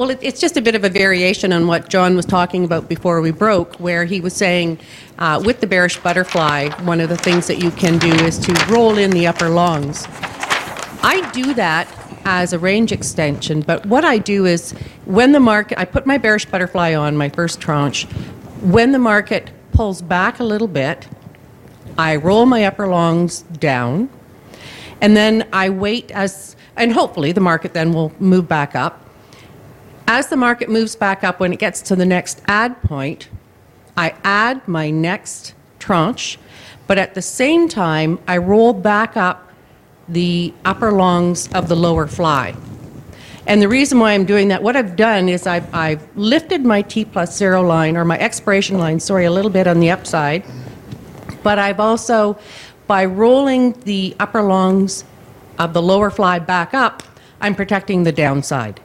Well, it, it's just a bit of a variation on what John was talking about before we broke, where he was saying uh, with the bearish butterfly, one of the things that you can do is to roll in the upper longs. I do that as a range extension, but what I do is when the market, I put my bearish butterfly on my first tranche. When the market pulls back a little bit, I roll my upper longs down, and then I wait as, and hopefully the market then will move back up. As the market moves back up, when it gets to the next add point, I add my next tranche, but at the same time, I roll back up the upper longs of the lower fly. And the reason why I'm doing that, what I've done is I've, I've lifted my T plus zero line, or my expiration line, sorry, a little bit on the upside, but I've also, by rolling the upper longs of the lower fly back up, I'm protecting the downside.